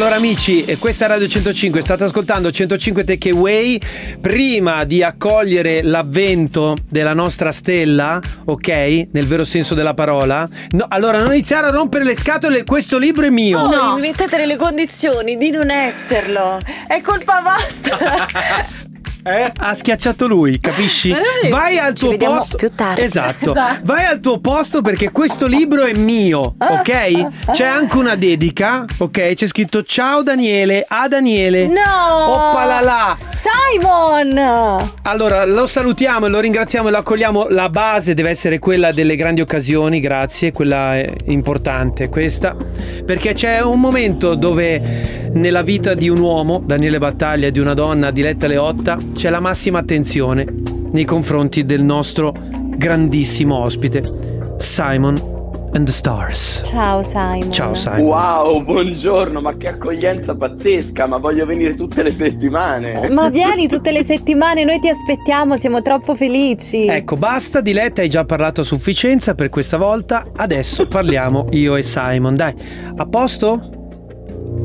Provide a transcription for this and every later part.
Allora amici, eh, questa è Radio 105, state ascoltando 105 Takeaway. Prima di accogliere l'avvento della nostra stella, ok? Nel vero senso della parola. No, allora non iniziare a rompere le scatole, questo libro è mio. Voi mi mettete nelle condizioni di non esserlo. È colpa vostra. Eh? Ha schiacciato lui, capisci? Vai al tuo posto. più tardi. Esatto. Esatto. Vai al tuo posto perché questo libro è mio, ok? C'è anche una dedica, ok? C'è scritto ciao Daniele, a Daniele. No! Oppalala. Simon! Allora, lo salutiamo e lo ringraziamo e lo accogliamo. La base deve essere quella delle grandi occasioni, grazie, quella è importante questa. Perché c'è un momento dove nella vita di un uomo, Daniele Battaglia, e di una donna, Diletta Leotta, c'è la massima attenzione nei confronti del nostro grandissimo ospite, Simon and the Stars. Ciao Simon. Ciao Simon. Wow, buongiorno, ma che accoglienza pazzesca, ma voglio venire tutte le settimane. Ma vieni tutte le settimane, noi ti aspettiamo, siamo troppo felici. Ecco, basta, Diletta, hai già parlato a sufficienza per questa volta. Adesso parliamo io e Simon. Dai, a posto?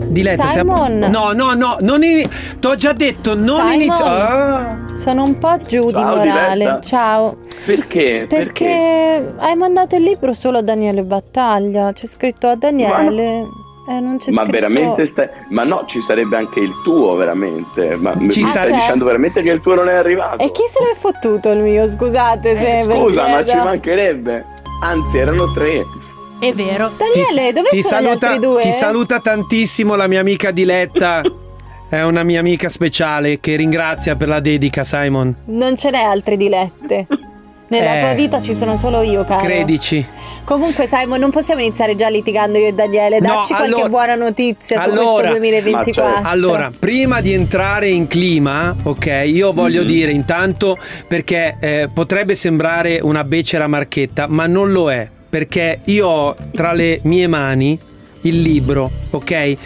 Diletta, sei Simon. No, no, no, non ini- T'ho già detto, non Simon. iniziare. Sono un po' giù di Ciao, morale. Diletta. Ciao. Perché? Perché hai mandato il libro solo a Daniele Battaglia. C'è scritto a Daniele. E non c'è Ma scritto... veramente stai... Ma no, ci sarebbe anche il tuo, veramente. Ma Ci mi sa- stai Ah, c'è? dicendo veramente che il tuo non è arrivato? E chi se l'è fottuto il mio? Scusate se Eh, Scusa, ma ci mancherebbe. Anzi, erano tre. È vero. Daniele, dove ti sono saluta, gli altri due? Ti saluta tantissimo la mia amica Diletta. È una mia amica speciale che ringrazia per la dedica, Simon. Non ce n'è altre dilette. Nella Eh, tua vita ci sono solo io, caro. Credici. Comunque, Simon, non possiamo iniziare già litigando io e Daniele. No, Dacci qualche allora- buona notizia su allora- questo 2024. Ma Allora, prima di entrare in clima, ok, io voglio Mhm. dire intanto perché eh, potrebbe sembrare una becera marchetta, ma non lo è, perché io ho tra le mie mani il libro, ok?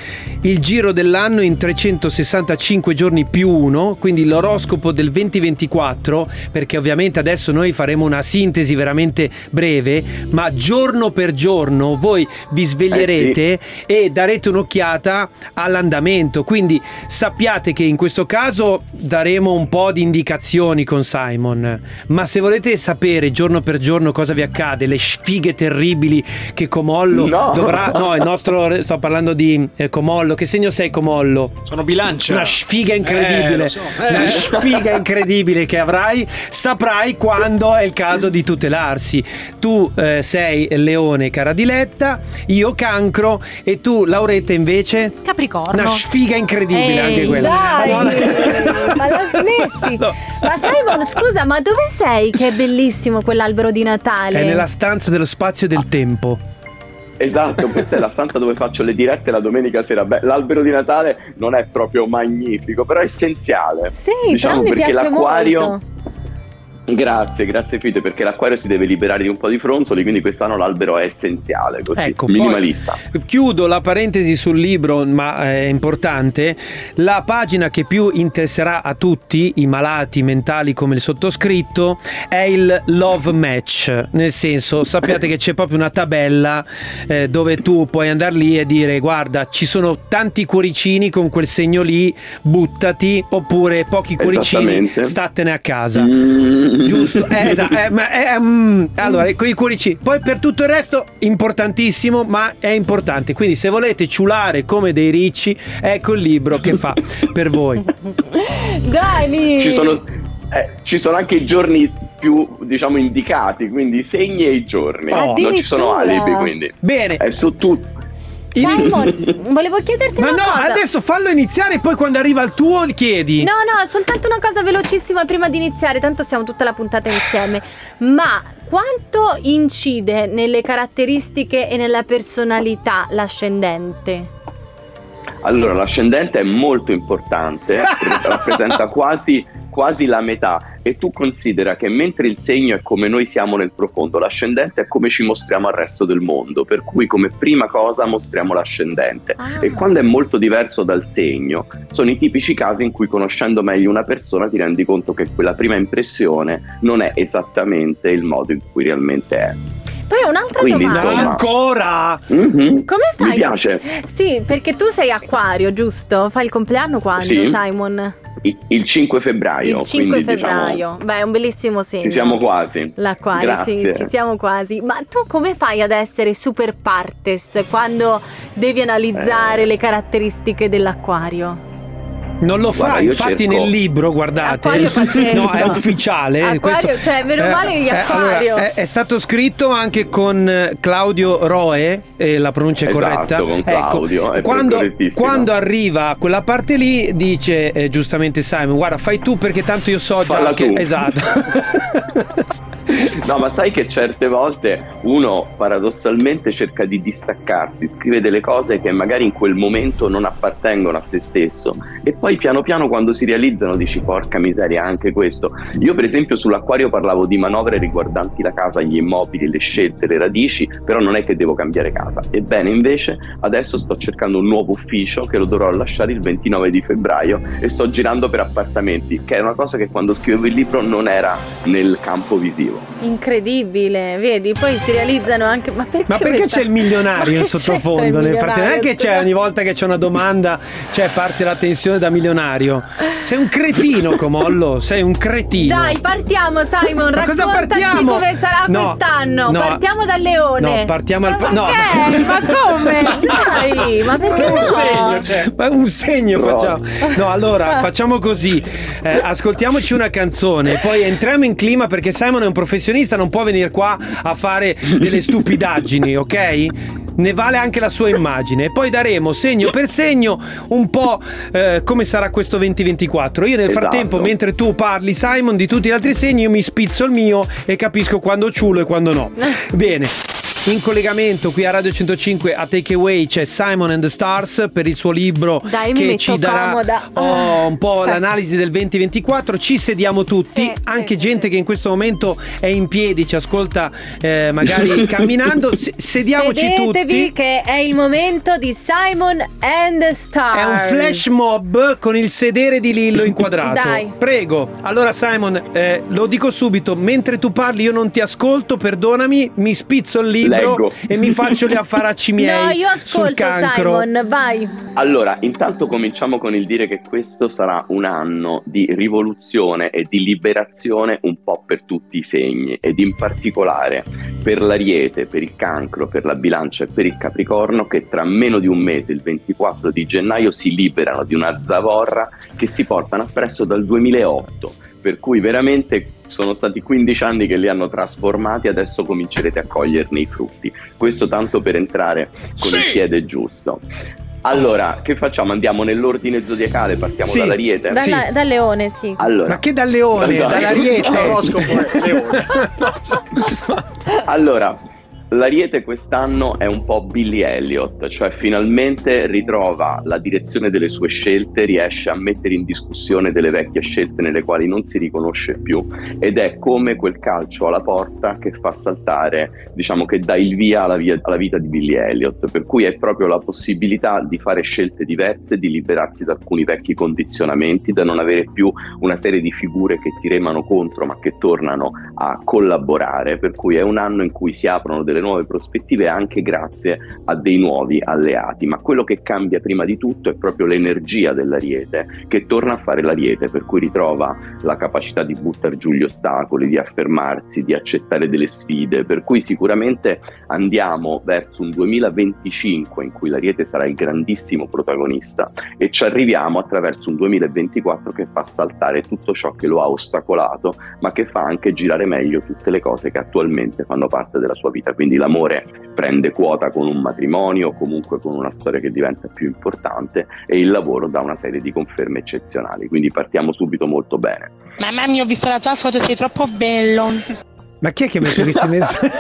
Il giro dell'anno in 365 giorni più uno, quindi l'oroscopo del 2024, perché ovviamente adesso noi faremo una sintesi veramente breve, ma giorno per giorno voi vi sveglierete e darete un'occhiata all'andamento. Quindi sappiate che in questo caso daremo un po' di indicazioni con Simon, ma se volete sapere giorno per giorno cosa vi accade, le sfighe terribili che Comollo No. dovrà... No, il nostro... sto parlando di eh, Comollo. Che segno sei Comollo? Sono bilancia. Una sfiga Eh, incredibile, lo so. Eh. una sfiga incredibile che avrai, saprai quando è il caso di tutelarsi. Tu eh, sei leone, cara Diletta, io cancro e tu, Lauretta, invece? Capricorno. Una sfiga incredibile Ehi, anche quella. Dai, Allora- ma la smetti? No. Ma Simon, scusa, ma dove sei? Che è bellissimo quell'albero di Natale. È nella stanza dello spazio e del tempo. Esatto, questa è la stanza dove faccio le dirette la domenica sera. Beh, l'albero di Natale non è proprio magnifico, però è essenziale. Sì, Diciamo perché l'acquario- molto. Grazie, grazie Fide, perché l'acquario si deve liberare di un po' di fronzoli, quindi quest'anno l'albero è essenziale, così, Ecco, minimalista. Chiudo la parentesi sul libro, ma è importante. La pagina che più interesserà a tutti, i malati mentali come il sottoscritto, è il Love Match. Nel senso, sappiate che c'è proprio una tabella eh, dove tu puoi andare lì e dire: Guarda, ci sono tanti cuoricini con quel segno lì, buttati, oppure pochi cuoricini, statene a casa. Mm. Giusto, eh, esatto, eh, ma, eh, mm, allora, con i cuoricini. Poi per tutto il resto, importantissimo, ma è importante. Quindi se volete ciulare come dei ricci, ecco il libro che fa per voi. Dani! Ci sono, eh, ci sono anche i giorni più, diciamo, indicati, quindi segni e i giorni. Oh. Non ci sono alibi, quindi Bene, è su tutto. Simon, volevo chiederti ma una no, cosa. adesso fallo iniziare e poi quando arriva il tuo chiedi. No, no, soltanto una cosa velocissima prima di iniziare, tanto siamo tutta la puntata insieme. Ma quanto incide nelle caratteristiche e nella personalità l'ascendente? Allora, l'ascendente è molto importante, rappresenta quasi, quasi la metà e tu considera che mentre il segno è come noi siamo nel profondo, l'ascendente è come ci mostriamo al resto del mondo, per cui come prima cosa mostriamo l'ascendente. Ah. E quando è molto diverso dal segno, sono i tipici casi in cui conoscendo meglio una persona ti rendi conto che quella prima impressione non è esattamente il modo in cui realmente è. Poi un'altra Quindi, domanda. insomma- Ancora? Mhm. Come fai? Mi piace. Sì, perché tu sei acquario, giusto? Fai il compleanno quando, Sì. Simon? Il 5 febbraio. il 5 quindi, diciamo, febbraio. Beh, è un bellissimo segno. ci siamo quasi. L'acquario, sì, Grazie. ci siamo quasi. Ma tu come fai ad essere super partes quando devi analizzare Eh. le caratteristiche dell'acquario? Non lo Guarda, fa, infatti cerco- nel libro, guardate. Acquario. No, è ufficiale. Acquario, questo- cioè, meno male di acquario. allora, è, è stato scritto anche con eh, Claudio Roe, eh, la pronuncia è Esatto, corretta. Ecco, con Claudio, è quando, quando arriva a quella parte lì, dice eh, giustamente Simon: Guarda, fai tu perché tanto io so già Falla che. tu. Esatto. No, ma sai che certe volte uno paradossalmente cerca di distaccarsi, scrive delle cose che magari in quel momento non appartengono a se stesso e poi piano piano quando si realizzano dici porca miseria anche questo. Io per esempio sull'acquario parlavo di manovre riguardanti la casa, gli immobili, le scelte, le radici, però non è che devo cambiare casa. Ebbene invece adesso sto cercando un nuovo ufficio che lo dovrò lasciare il 29 di febbraio e sto girando per appartamenti, che è una cosa che quando scrivevo il libro non era nel campo visivo. Incredibile, vedi? Poi si realizzano anche. Ma perché, Ma perché questa- c'è il milionario in sottofondo? Nel frattempo, non è che c'è ogni volta che c'è una domanda, c'è parte la tensione da milionario. Sei un cretino, Comollo. Sei un cretino. Dai, partiamo, Simon. Ma cosa partiamo? come sarà No, quest'anno. no. partiamo dal leone. No, partiamo al- Ma no. Ma come? Dai, ma perché un no? segno, cioè, ma un segno No. facciamo. No, allora facciamo così: Eh, ascoltiamoci una canzone, poi entriamo in clima perché Simon è un professionista, non può venire qua a fare delle stupidaggini, ok? Ne vale anche la sua immagine. E poi daremo segno per segno un po' eh, come sarà questo 2024. Io nel Esatto. frattempo, mentre tu parli, Simon, di tutti gli altri segni, io mi spizzo il mio e capisco quando ciulo e quando no. Bene. In collegamento qui a Radio 105 a Takeaway c'è Simon and the Stars per il suo libro Dai, che ci darà oh, un po' Aspetta. l'analisi del 2024. Ci sediamo tutti, Sì, anche sì, gente sì. che in questo momento è in piedi, ci ascolta eh, magari camminando. Se- sediamoci Sedetevi tutti. che è il momento di Simon and the Stars. È un flash mob con il sedere di Lillo inquadrato. Dai. Prego. Allora, Simon, eh, lo dico subito: mentre tu parli, io non ti ascolto, perdonami, mi spizzo il libro Leggo. e mi faccio gli affaracci miei. No, io sul ascolto cancro. Simon, vai. Allora, intanto cominciamo con il dire che questo sarà un anno di rivoluzione e di liberazione un po' per tutti i segni ed in particolare per l'ariete, per il cancro, per la bilancia e per il capricorno che tra meno di un mese, il 24 di gennaio, si liberano di una zavorra che si portano appresso dal 2008. Per cui veramente sono stati 15 anni che li hanno trasformati, adesso comincerete a coglierne i frutti. Questo tanto per entrare con il piede giusto. Allora, che facciamo? Andiamo nell'ordine zodiacale, partiamo Sì. dall'Ariete? Dalla- Sì. Dal leone, sì. Allora, Ma che dal leone, dall'ariete. L'oroscopo è leone. allora, l'Ariete quest'anno è un po' Billy Elliot, cioè finalmente ritrova la direzione delle sue scelte, riesce a mettere in discussione delle vecchie scelte nelle quali non si riconosce più ed è come quel calcio alla porta che fa saltare, diciamo che dà il via alla, via- alla vita di Billy Elliot, per cui è proprio la possibilità di fare scelte diverse, di liberarsi da alcuni vecchi condizionamenti, da non avere più una serie di figure che ti remano contro ma che tornano a collaborare, per cui è un anno in cui si aprono delle nuove prospettive anche grazie a dei nuovi alleati, ma quello che cambia prima di tutto è proprio l'energia dell'ariete che torna a fare l'ariete, per cui ritrova la capacità di buttare giù gli ostacoli, di affermarsi, di accettare delle sfide, per cui sicuramente andiamo verso un 2025 in cui l'ariete sarà il grandissimo protagonista e ci arriviamo attraverso un 2024 che fa saltare tutto ciò che lo ha ostacolato, ma che fa anche girare meglio tutte le cose che attualmente fanno parte della sua vita. Quindi l'amore prende quota con un matrimonio, comunque con una storia che diventa più importante e il lavoro dà una serie di conferme eccezionali. Quindi partiamo subito molto bene. Mamma mia, ho visto la tua foto, sei troppo bello. Ma chi è che mette questi messaggi?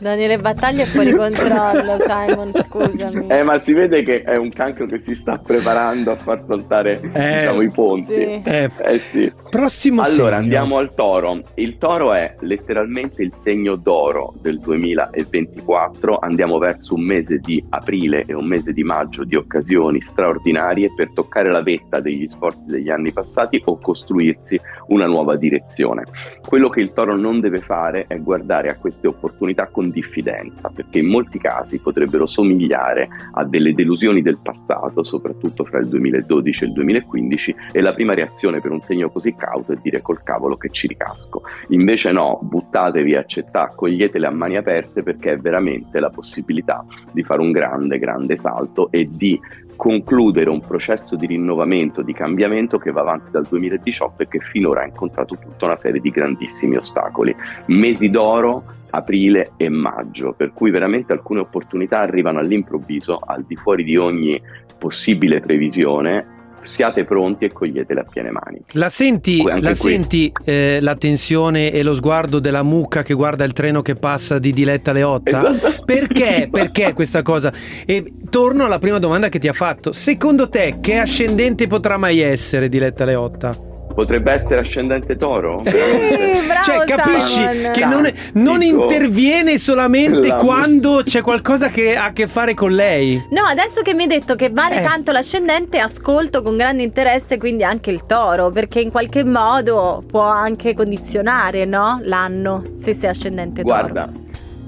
Daniele Battaglia è fuori controllo, Simon, scusami. Eh, ma si vede che è un cancro che si sta preparando a far saltare Eh, diciamo, i ponti. sì. Eh, Eh sì. prossimo Allora segno. andiamo al toro. Il toro è letteralmente il segno d'oro del 2024. Andiamo verso un mese di aprile e un mese di maggio di occasioni straordinarie per toccare la vetta degli sforzi degli anni passati o costruirsi una nuova direzione. Quello che il toro non deve fare è guardare a queste opportunità con diffidenza, perché in molti casi potrebbero somigliare a delle delusioni del passato, soprattutto fra il 2012 e il 2015, e la prima reazione per un segno così cauto è dire col cavolo che ci ricasco. Invece no, buttatevi, accettate, accoglietele a mani aperte perché è veramente la possibilità di fare un grande, grande salto e di concludere un processo di rinnovamento, di cambiamento che va avanti dal 2018 e che finora ha incontrato tutta una serie di grandissimi ostacoli. Mesi d'oro, aprile e maggio, per cui veramente alcune opportunità arrivano all'improvviso, al di fuori di ogni possibile previsione. Siate pronti e coglietele a piene mani. La senti, la, senti eh, la tensione e lo sguardo della mucca che guarda il treno che passa di Diletta Leotta? Esatto. Perché? Perché questa cosa? E torno alla prima domanda che ti ha fatto. Secondo te che ascendente potrà mai essere Diletta Leotta? Potrebbe essere ascendente toro? Sì, bravo, cioè, capisci Simon. che non, non Dico- interviene solamente La- quando c'è qualcosa che ha a che fare con lei. No, adesso che mi hai detto che vale Eh. tanto l'ascendente, ascolto con grande interesse quindi anche il toro, perché in qualche modo può anche condizionare, no? L'anno, se sei ascendente toro. Guarda,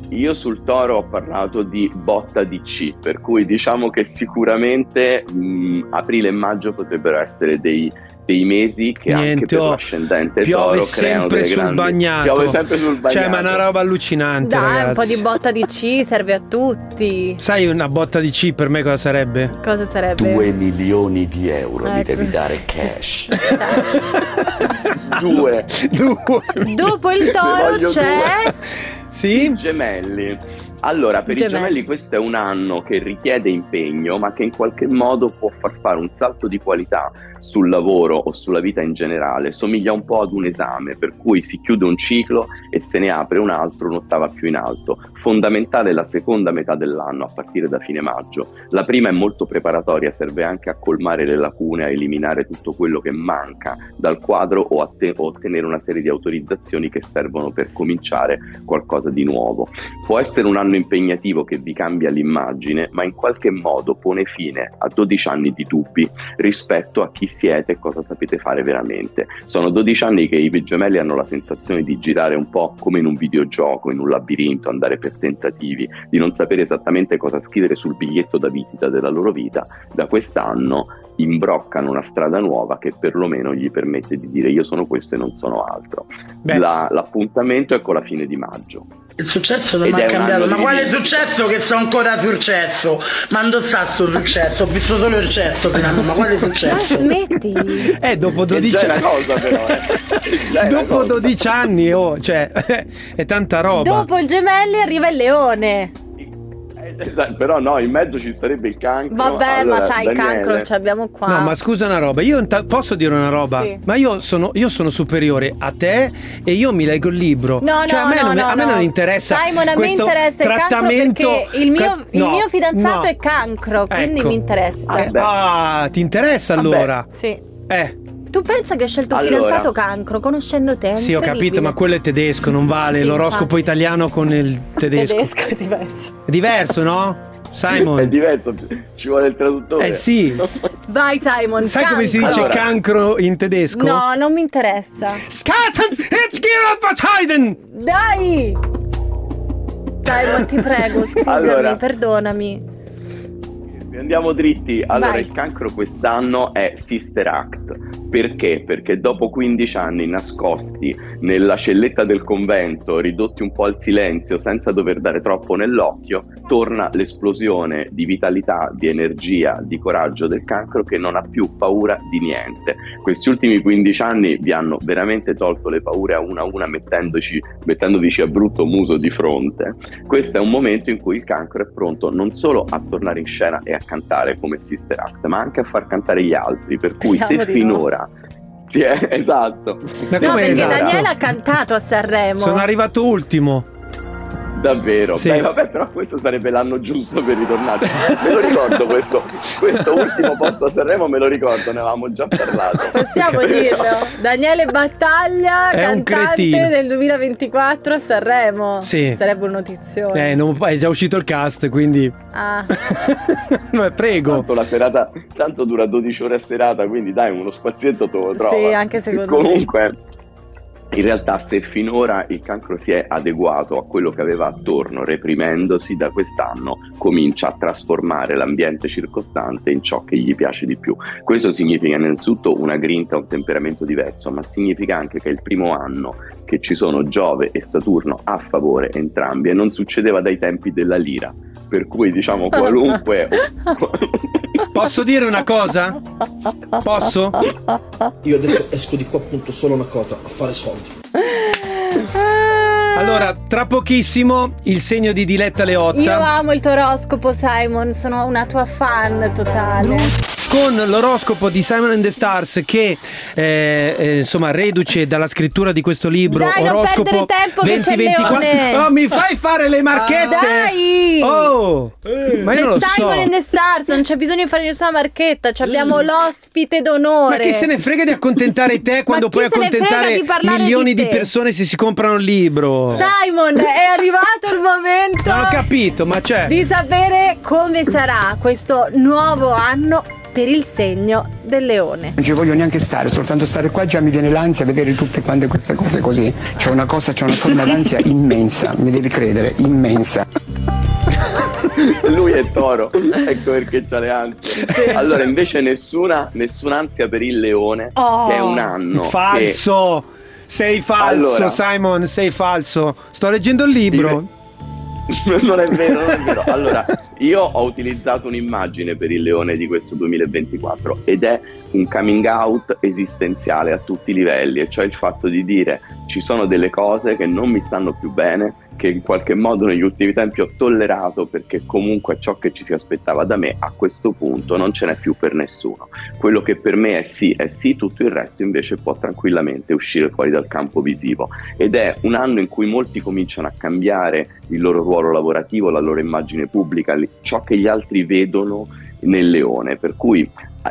io sul toro ho parlato di botta di C, per cui diciamo che sicuramente mh, aprile e maggio potrebbero essere dei, dei mesi che anche Niente, per oh, l'ascendente Piove sempre sul grandi... bagnato. Piove sempre sul bagnato. Cioè, ma è una roba allucinante, Dai, ragazzi. un po' di botta di C serve a tutti. Sai una botta di C per me cosa sarebbe? Cosa sarebbe? 2 milioni di euro mi Ecco, devi sì. dare cash. Due. Due. Dopo il toro c'è Sì? Gemelli. Allora, per Gemelli. i gemelli questo è un anno che richiede impegno, ma che in qualche modo può far fare un salto di qualità sul lavoro o sulla vita in generale. Somiglia un po' ad un esame, per cui si chiude un ciclo e se ne apre un altro un'ottava più in alto. Fondamentale la seconda metà dell'anno, a partire da fine maggio. La prima è molto preparatoria, serve anche a colmare le lacune, a eliminare tutto quello che manca dal quadro o a te- o ottenere una serie di autorizzazioni che servono per cominciare qualcosa di nuovo. Può essere un anno impegnativo che vi cambia l'immagine, ma in qualche modo pone fine a 12 anni di dubbi rispetto a chi siete e cosa sapete fare veramente. Sono 12 anni che i gemelli hanno la sensazione di girare un po' come in un videogioco, in un labirinto, andare per tentativi, di non sapere esattamente cosa scrivere sul biglietto da visita della loro vita. Da quest'anno imbroccano una strada nuova che perlomeno gli permette di dire io sono questo e non sono altro. La- l'appuntamento è con la fine di maggio. Il successo non mi ha cambiato. Ma quale successo che sto ancora successo? Ma dove sta sto successo? Ho visto solo il cesso mo, ma quale Ma successo? smetti. Eh, dopo È 12 già una anni. cosa però, eh. Dopo cosa. 12 anni, oh, cioè, è tanta roba. Dopo il gemelli arriva il leone. Esatto, però no, in mezzo ci sarebbe il cancro. Vabbè, Allora, ma sai, il cancro ce l'abbiamo qua. No, ma scusa una roba, io inta- posso dire una roba? Sì. Ma io sono, io sono superiore a te e io mi leggo il libro. No, cioè, no, a me, no, non, no, a me no. non interessa. Simon, a me interessa il cancro trattamento. perché il mio, ca- il mio fidanzato no. è cancro, quindi Ecco. mi interessa. Ah, Eh, ah, ti interessa Vabbè. allora? Sì. Eh, Tu pensa che ho scelto un Allora. fidanzato cancro, conoscendo te? è sì, ho capito, ma quello è tedesco, non vale Sì, l'oroscopo infatti. italiano con il tedesco. Tedesco è diverso. È diverso, no? È Simon. diverso, ci vuole il traduttore. Eh sì. Vai Simon, Sai come si dice cancro. Allora. cancro in tedesco? No, non mi interessa. Skaten, it's Heiden! Dai! Simon, ti prego, scusami, Allora. perdonami. Andiamo dritti. Allora, Vai. il cancro quest'anno è Sister Act. Perché? Perché dopo 15 anni nascosti nella celletta del convento, ridotti un po' al silenzio senza dover dare troppo nell'occhio, torna l'esplosione di vitalità, di energia, di coraggio del cancro che non ha più paura di niente. Questi ultimi 15 anni vi hanno veramente tolto le paure a una a una mettendoci, mettendovici a brutto muso di fronte. Questo è un momento in cui il cancro è pronto non solo a tornare in scena e a cantare come Sister Act, ma anche a far cantare gli altri. Per cui Speriamo se di no. finora sì, esatto. Ma Se No, perché esatto? Daniele ha cantato a Sanremo. Sono arrivato ultimo. Davvero? Sì. Beh, vabbè, però questo sarebbe l'anno giusto per ritornare. Me lo ricordo questo, questo ultimo posto a Sanremo, me lo ricordo, ne avevamo già parlato. Possiamo dirlo. Daniele Battaglia, È cantante del 2024 a Sanremo. Sì. Sarebbe un notizione. Eh, non- è già uscito il cast, quindi. Ah. Beh, Prego. Tanto la serata, tanto dura 12 ore a serata, quindi dai, uno spazietto te lo trova. Sì, anche secondo me. Comunque, in realtà, se finora il cancro si è adeguato a quello che aveva attorno, reprimendosi da quest'anno, comincia a trasformare l'ambiente circostante in ciò che gli piace di più. Questo significa innanzitutto una grinta, un temperamento diverso, ma significa anche che è il primo anno che ci sono Giove e Saturno a favore entrambi e non succedeva dai tempi della lira. Per cui diciamo qualunque Posso dire una cosa? Posso? Io adesso esco di qua appunto solo una cosa, a fare soldi. Allora, tra pochissimo il segno di Diletta Io Leotta amo il tuo oroscopo, Simon. Sono una tua fan totale. Con l'oroscopo di Simon and the Stars che eh, eh, insomma reduce dalla scrittura di questo libro Dai, oroscopo perdere tempo che c'è il 2024 leone. Oh, mi fai fare le marchette? Dai! Oh! Ma io C'è non lo Simon so. and the Stars, non c'è bisogno di fare nessuna marchetta. ci Abbiamo l'ospite d'onore. Ma chi se ne frega di accontentare te quando puoi accontentare milioni di di, persone se si comprano il libro? Simon, è arrivato il momento Non ho capito, ma c'è. di sapere come sarà questo nuovo anno per il segno del leone. Non ci voglio neanche stare, soltanto stare qua già mi viene l'ansia vedere tutte quante queste cose così. C'è una cosa, c'è una forma d'ansia immensa, mi devi credere, immensa. lui è toro, ecco perché c'ha le ansie. Allora, invece, nessuna, nessun'ansia per il leone, Oh. che è un anno. che- Falso! Sei falso, Allora. Simon, sei falso. Sto leggendo il libro. non è vero, non è vero. Allora, io ho utilizzato un'immagine per il leone di questo 2024 ed è un coming out esistenziale a tutti i livelli, e cioè il fatto di dire ci sono delle cose che non mi stanno più bene, che in qualche modo negli ultimi tempi ho tollerato perché comunque ciò che ci si aspettava da me a questo punto non ce n'è più per nessuno. Quello che per me è sì, è sì, tutto il resto invece può tranquillamente uscire fuori dal campo visivo ed è un anno in cui molti cominciano a cambiare il loro ruolo lavorativo, la loro immagine pubblica, li- ciò che gli altri vedono nel leone, per cui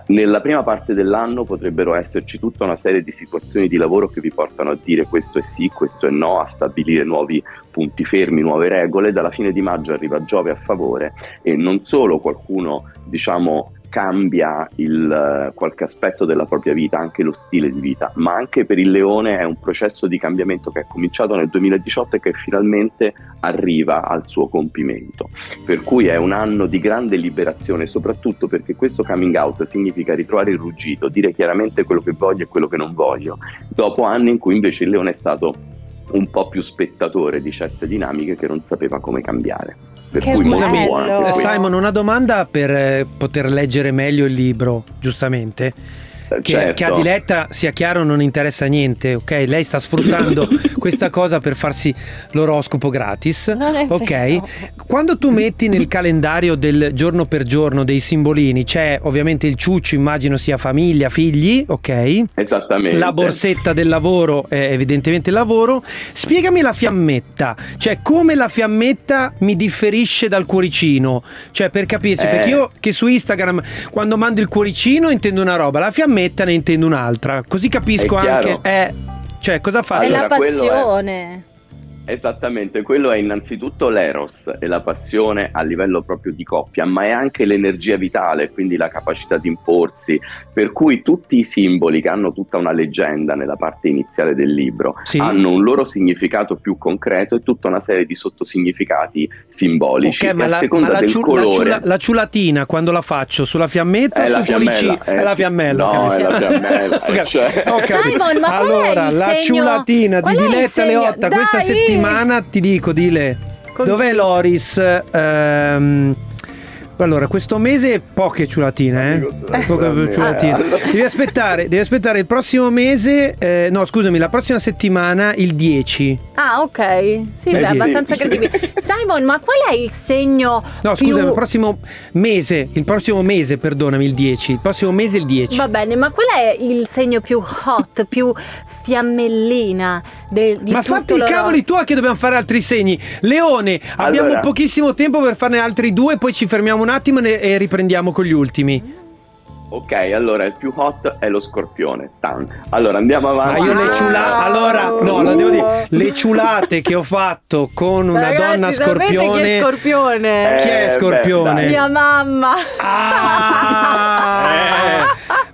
nella prima parte dell'anno potrebbero esserci tutta una serie di situazioni di lavoro che vi portano a dire questo è sì, questo è no, a stabilire nuovi punti fermi, nuove regole. Dalla fine di maggio arriva Giove a favore e non solo qualcuno, diciamo, cambia il, eh, qualche aspetto della propria vita, anche lo stile di vita, ma anche per il leone è un processo di cambiamento che è cominciato nel 2018 e che finalmente arriva al suo compimento. Per cui è un anno di grande liberazione, soprattutto perché questo coming out significa ritrovare il ruggito, dire chiaramente quello che voglio e quello che non voglio, dopo anni in cui invece il leone è stato un po' più spettatore di certe dinamiche che non sapeva come cambiare. Per Che cui Eh, questo. Simon, una domanda per eh, poter leggere meglio il libro, giustamente. Eh, Che, certo. che a Diletta, sia chiaro, non interessa niente, ok? Lei sta sfruttando questa cosa per farsi l'oroscopo gratis. Ok? vero. Quando tu metti nel calendario del giorno per giorno dei simbolini, c'è ovviamente il ciuccio, immagino sia famiglia, figli, ok? Esattamente. La borsetta del lavoro è evidentemente il lavoro. Spiegami la fiammetta, cioè come la fiammetta mi differisce dal cuoricino. Cioè per capirci, Eh. perché io che su Instagram quando mando il cuoricino intendo una roba, la fiammetta ne intendo un'altra. Così capisco È anche... Eh, cioè cosa È faccio? Allora, la quello è- passione. Esattamente, quello è innanzitutto l'eros e la passione a livello proprio di coppia, ma è anche l'energia vitale, quindi la capacità di imporsi, per cui tutti i simboli che hanno tutta una leggenda nella parte iniziale del libro Sì. hanno un loro significato più concreto e tutta una serie di sottosignificati simbolici. Ok, ma a la, seconda ma la del ciu- la colore ciula- la ciulatina quando la faccio sulla fiammetta è o la sul cuoricino? fiammella, eh, è la fiammella, No, è la fiammella, cioè- capito. Simon, ma qual è allora, il la segno- ciulatina di Diletta? Leotta questa Dai! Settimana ti dico, Dile, Con dov'è? Loris? Ehm, allora, questo mese poche ciulatine, eh? Poche ciulatine. Devi aspettare, devi aspettare il prossimo mese, eh, no scusami, la prossima settimana il 10. Ah, ok. Sì, beh, Vedi? abbastanza credibile. Simon, ma qual è il segno No, più... scusami, il prossimo mese, il prossimo mese, perdonami, il 10. Il prossimo mese il 10. Va bene, ma qual è il segno più hot, più fiammellina de- di Ma tutto fatti i cavoli tuoi che dobbiamo fare altri segni. Leone, abbiamo Allora. pochissimo tempo per farne altri due, poi ci fermiamo un attimo e riprendiamo con gli ultimi. Ok, allora il più hot è lo scorpione. Tan. Allora andiamo Ma avanti. io le ciulate. Allora, no, lo devo dire. Le ciulate che ho fatto con una Ragazzi, donna sapete chi è scorpione. scorpione? Chi è Eh, scorpione? beh. Mia mamma. Ah!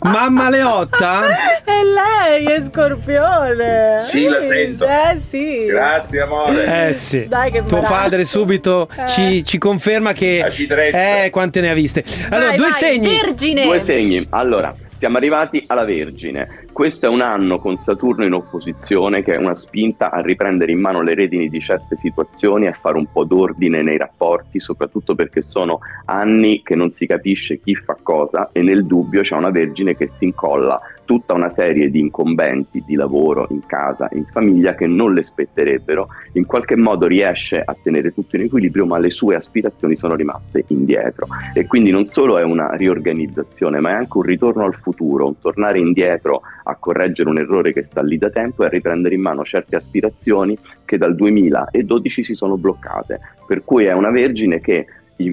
Mamma Leotta? E lei è scorpione. Sì, la sento. Eh sì. Grazie amore. Eh sì. Dai, che Tuo imbarazzo. padre subito Eh. ci, ci conferma che. Eh, quante ne ha viste. Allora, Vai, due vai, segni. Vergine. Due segni. Allora, siamo arrivati alla Vergine. Questo è un anno con Saturno in opposizione che è una spinta a riprendere in mano le redini di certe situazioni a fare un po' d'ordine nei rapporti, soprattutto perché sono anni che non si capisce chi fa cosa e nel dubbio c'è una Vergine che si incolla tutta una serie di incombenti di lavoro in casa, in famiglia che non le spetterebbero, in qualche modo riesce a tenere tutto in equilibrio ma le sue aspirazioni sono rimaste indietro. E quindi non solo è una riorganizzazione ma è anche un ritorno al futuro, un tornare indietro a correggere un errore che sta lì da tempo e a riprendere in mano certe aspirazioni che dal 2012 si sono bloccate, per cui è una vergine che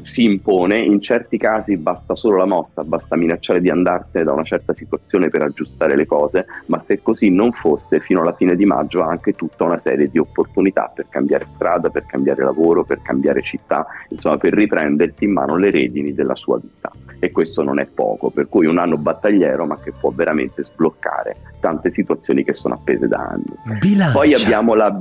si impone, in certi casi basta solo la mossa, basta minacciare di andarsene da una certa situazione per aggiustare le cose, ma se così non fosse, fino alla fine di maggio ha anche tutta una serie di opportunità per cambiare strada, per cambiare lavoro, per cambiare città, insomma per riprendersi in mano le redini della sua vita. E questo non è poco, per cui un anno battagliero ma che può veramente sbloccare tante situazioni che sono appese da anni. Bilancia. Poi abbiamo la,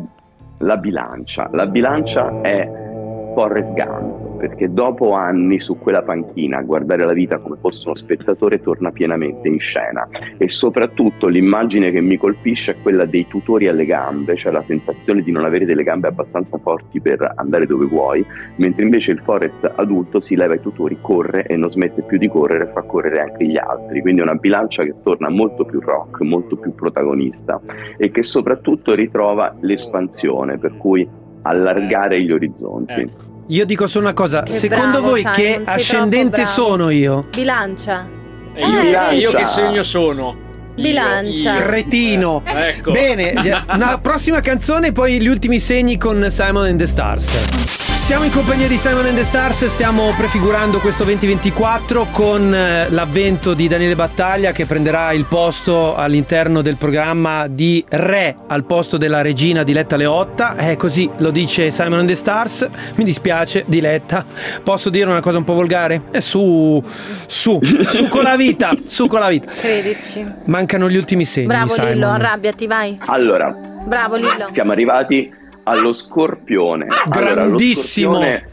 la bilancia. La bilancia è Forrest Gump, perché dopo anni su quella panchina a guardare la vita come fosse uno spettatore torna pienamente in scena. E soprattutto l'immagine che mi colpisce è quella dei tutori alle gambe, cioè la sensazione di non avere delle gambe abbastanza forti per andare dove vuoi, mentre invece il Forrest adulto si leva i tutori, corre e non smette più di correre e fa correre anche gli altri, quindi è una bilancia che torna molto più rock, molto più protagonista e che soprattutto ritrova l'espansione, per cui allargare gli orizzonti. Io dico solo una cosa. Che Secondo bravo, voi Simon, che ascendente troppo bravo. sono io? Bilancia. E io, Eh, Bilancia. io che segno sono? Bilancia. Cretino. Eh, ecco. Bene, una prossima canzone, poi gli ultimi segni con Simon and the Stars. Siamo in compagnia di Simon and the Stars, stiamo prefigurando questo 2024 con eh, l'avvento di Daniele Battaglia che prenderà il posto all'interno del programma di Re al posto della regina Diletta Leotta. È così lo dice Simon and the Stars. Mi dispiace, Diletta. Posso dire una cosa un po' volgare? Eh, su, su, su con la vita, su con la vita. Credici. Mancano gli ultimi segni. Bravo Simon. Lillo, arrabbiati, vai. Allora, Bravo Lillo. siamo arrivati allo scorpione. Allora, lo Grandissimo. scorpione-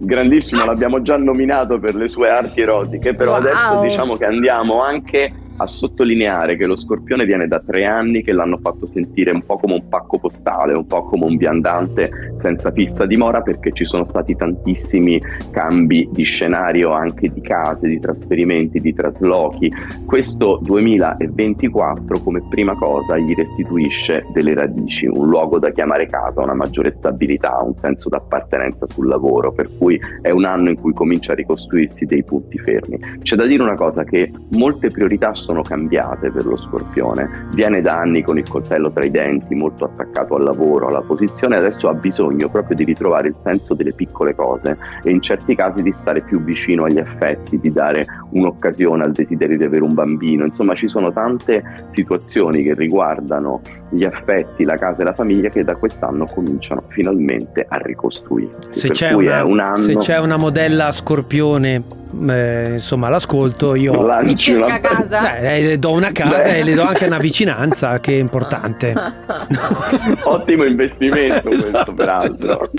grandissimo, l'abbiamo già nominato per le sue arti erotiche, però Wow. adesso diciamo che andiamo anche a sottolineare che lo scorpione viene da tre anni che l'hanno fatto sentire un po' come un pacco postale, un po' come un viandante senza fissa dimora perché ci sono stati tantissimi cambi di scenario anche di case, di trasferimenti, di traslochi. Questo 2024 come prima cosa gli restituisce delle radici, un luogo da chiamare casa, una maggiore stabilità, un senso d'appartenenza sul lavoro, per cui è un anno in cui comincia a ricostruirsi dei punti fermi. C'è da dire una cosa che molte priorità sono cambiate per lo scorpione, viene da anni con il coltello tra i denti, molto attaccato al lavoro, alla posizione, adesso ha bisogno proprio di ritrovare il senso delle piccole cose e in certi casi di stare più vicino agli affetti, di dare un'occasione al desiderio di avere un bambino, insomma ci sono tante situazioni che riguardano gli affetti, la casa e la famiglia che da quest'anno cominciano finalmente a ricostruirsi. Se c'è, una, un anno se c'è una modella scorpione, eh, insomma, all'ascolto, io Mi cerca una- casa. eh, le do una casa Beh. e le do anche una vicinanza, che è importante. Ottimo investimento questo peraltro.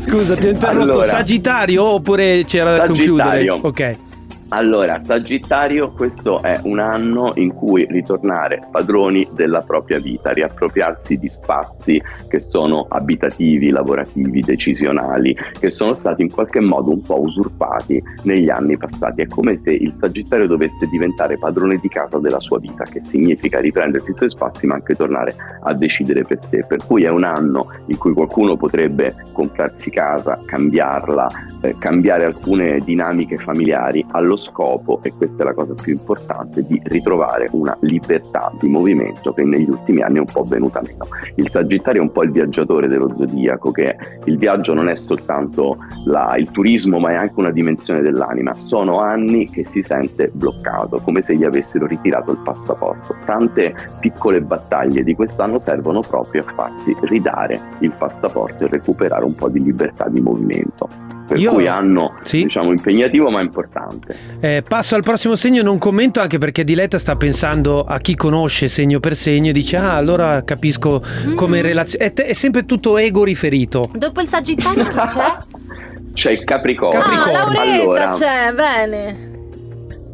Scusa, ti ho interrotto. Allora. Sagittario oppure c'era da Sagittario. concludere? Ok. Allora, Sagittario, questo è un anno in cui ritornare padroni della propria vita, riappropriarsi di spazi che sono abitativi, lavorativi, decisionali, che sono stati in qualche modo un po' usurpati negli anni passati. È come se il Sagittario dovesse diventare padrone di casa della sua vita, che significa riprendersi i suoi spazi ma anche tornare a decidere per sé. Per cui è un anno in cui qualcuno potrebbe comprarsi casa, cambiarla, eh, cambiare alcune dinamiche familiari allo scopo, e questa è la cosa più importante, di ritrovare una libertà di movimento che negli ultimi anni è un po' venuta meno. Il Sagittario è un po' il viaggiatore dello zodiaco, che il viaggio non è soltanto la- il turismo, ma è anche una dimensione dell'anima. Sono anni che si sente bloccato, come se gli avessero ritirato il passaporto. Tante piccole battaglie di quest'anno servono proprio a farsi ridare il passaporto e recuperare un po' di libertà di movimento. Per Io- cui anno Sì. diciamo impegnativo ma importante. Eh, passo al prossimo segno, non commento anche perché Diletta sta pensando a chi conosce segno per segno e dice ah allora capisco come in relazione... È, è sempre tutto ego riferito. Dopo il Sagittario chi c'è? C'è il Capricorno. Capricorno. Ah, Lauretta Allora, c'è, bene.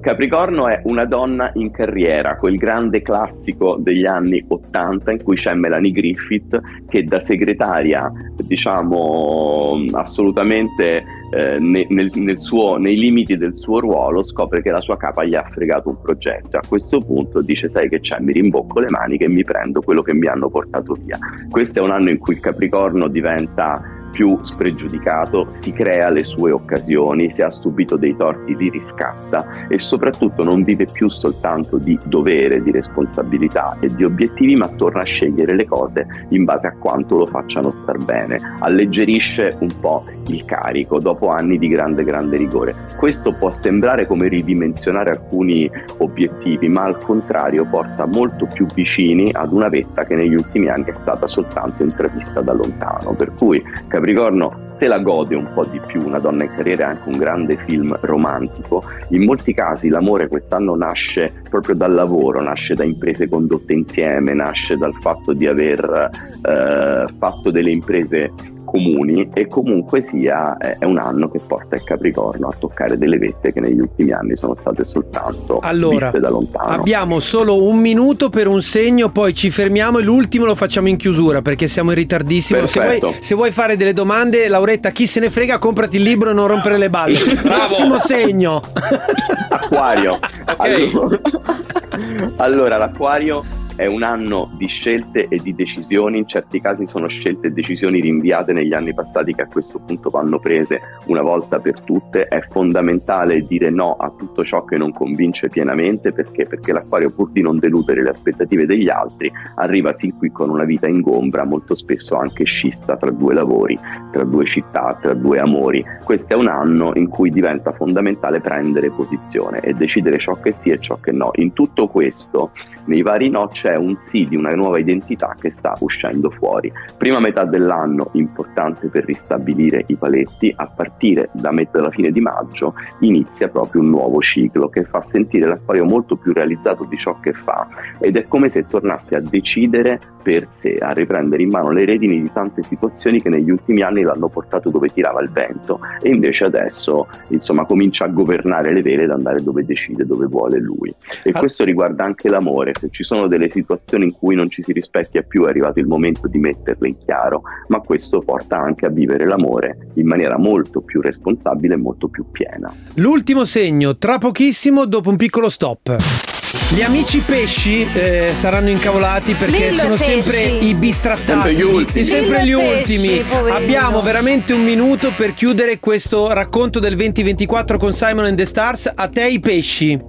Capricorno è una donna in carriera, quel grande classico degli anni 80 in cui c'è Melanie Griffith che da segretaria, diciamo assolutamente eh, ne- nel- nel suo- nei limiti del suo ruolo, scopre che la sua capa gli ha fregato un progetto. A questo punto dice: Sai che c'è, mi rimbocco le maniche e mi prendo quello che mi hanno portato via. Questo è un anno in cui il Capricorno diventa più spregiudicato, si crea le sue occasioni, se ha subito dei torti li riscatta e soprattutto non vive più soltanto di dovere, di responsabilità e di obiettivi, ma torna a scegliere le cose in base a quanto lo facciano star bene, alleggerisce un po' il carico dopo anni di grande grande rigore. Questo può sembrare come ridimensionare alcuni obiettivi, ma al contrario porta molto più vicini ad una vetta che negli ultimi anni è stata soltanto intravista da lontano, per cui Capricorno se la gode un po' di più, una donna in carriera è anche un grande film romantico. In molti casi l'amore quest'anno nasce proprio dal lavoro, nasce da imprese condotte insieme, nasce dal fatto di aver eh, fatto delle imprese comuni e comunque sia è è un anno che porta il Capricorno a toccare delle vette che negli ultimi anni sono state soltanto Allora, viste da lontano. Abbiamo solo un minuto per un segno, poi ci fermiamo e l'ultimo lo facciamo in chiusura perché siamo in ritardissimo. Se vuoi, se vuoi fare delle domande, Lauretta, chi se ne frega, comprati il libro e non rompere le balle. Prossimo segno. Acquario. Allora, allora, l'acquario è un anno di scelte e di decisioni, in certi casi sono scelte e decisioni rinviate negli anni passati che a questo punto vanno prese una volta per tutte. È fondamentale dire no a tutto ciò che non convince pienamente perché? Perché l'acquario pur di non deludere le aspettative degli altri arriva sin qui con una vita ingombra, molto spesso anche scissa tra due lavori, tra due città, tra due amori. Questo è un anno in cui diventa fondamentale prendere posizione e decidere ciò che sì e ciò che no. In tutto questo, nei vari no c'è un sì di una nuova identità che sta uscendo fuori. Prima metà dell'anno importante per ristabilire i paletti, a partire da metà dalla fine di maggio inizia proprio un nuovo ciclo che fa sentire l'acquario molto più realizzato di ciò che fa ed è come se tornasse a decidere per sé, a riprendere in mano le redini di tante situazioni che negli ultimi anni l'hanno portato dove tirava il vento e invece adesso insomma comincia a governare le vele ed andare dove decide, dove vuole lui. E Ah. questo riguarda anche l'amore, se ci sono delle situazioni in cui non ci si rispecchia più è arrivato il momento di metterle in chiaro, ma questo porta anche a vivere l'amore in maniera molto più responsabile e molto più piena. L'ultimo segno, tra pochissimo, dopo un piccolo stop. Gli amici pesci eh, saranno incavolati perché Lillo sono pesci. sempre i bistrattati, Sempre gli ultimi. e sempre gli ultimi. pesci, poverino. Abbiamo veramente un minuto per chiudere questo racconto del 2024 con Simon and the Stars. A te i pesci.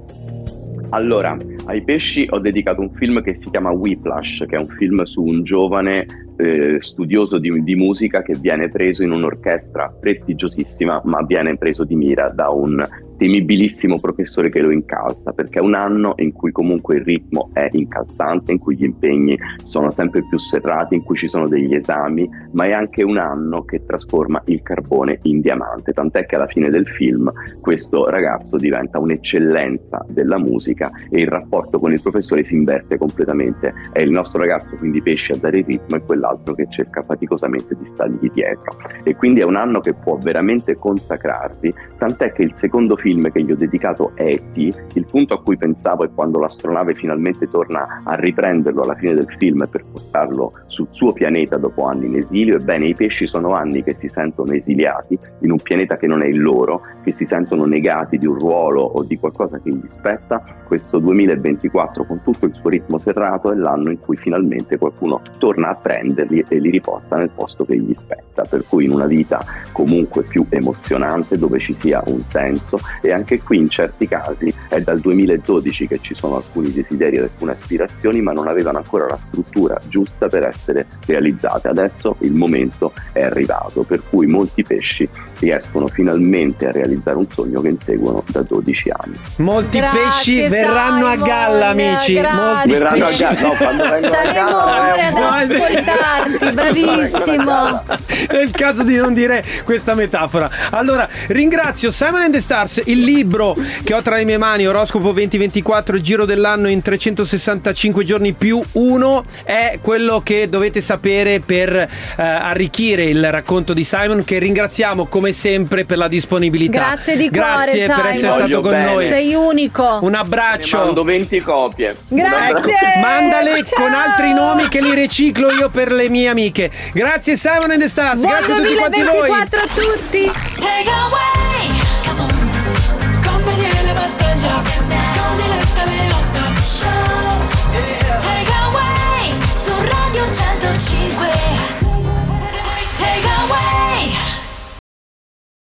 Allora, ai pesci ho dedicato un film che si chiama Whiplash, che è un film su un giovane eh, studioso di, di musica che viene preso in un'orchestra prestigiosissima, ma viene preso di mira da un temibilissimo professore che lo incalza, perché è un anno in cui comunque il ritmo è incalzante, in cui gli impegni sono sempre più serrati, in cui ci sono degli esami, ma è anche un anno che trasforma il carbone in diamante, tant'è che alla fine del film questo ragazzo diventa un'eccellenza della musica e il rapporto con il professore si inverte completamente. È il nostro ragazzo quindi pesce a dare il ritmo e quell'altro che cerca faticosamente di stargli dietro. E quindi è un anno che può veramente consacrarvi, tant'è che il secondo film che gli ho dedicato è E.T., il punto a cui pensavo è quando l'astronave finalmente torna a riprenderlo alla fine del film per portarlo sul suo pianeta dopo anni in esilio. Ebbene, i pesci sono anni che si sentono esiliati in un pianeta che non è il loro, che si sentono negati di un ruolo o di qualcosa che gli spetta. Questo 2024, con tutto il suo ritmo serrato, è l'anno in cui finalmente qualcuno torna a prenderli e li riporta nel posto che gli spetta. Per cui in una vita comunque più emozionante, dove ci sia un senso e anche qui in certi casi è dal 2012 che ci sono alcuni desideri ed alcune aspirazioni ma non avevano ancora la struttura giusta per essere realizzate. Adesso il momento è arrivato, per cui molti pesci riescono finalmente a realizzare un sogno che inseguono da 12 anni. Molti Grazie, pesci verranno a Simon, galla, amici. grazie. Molti Verranno a pesci. galla, no, quando vengono a Staremo galla ore ad ascoltarti, bravissimo. È il caso di non dire questa metafora. Allora, ringrazio Simon and the Stars, il libro che ho tra le mie mani, Oroscopo 2024, il giro dell'anno in 365 giorni più uno, è quello che dovete sapere per eh, arricchire il racconto di Simon, che ringraziamo come sempre per la disponibilità. Grazie di cuore, Grazie per Simon. essere stato Voglio con bene. noi. Sei unico. Un Ne abbraccio. mando 20 copie. Grazie. Mandale Ciao. con altri nomi che li riciclo io per le mie amiche. Grazie Simon and the Stars, Buon grazie a tutti quanti voi. 2024 a tutti. Take away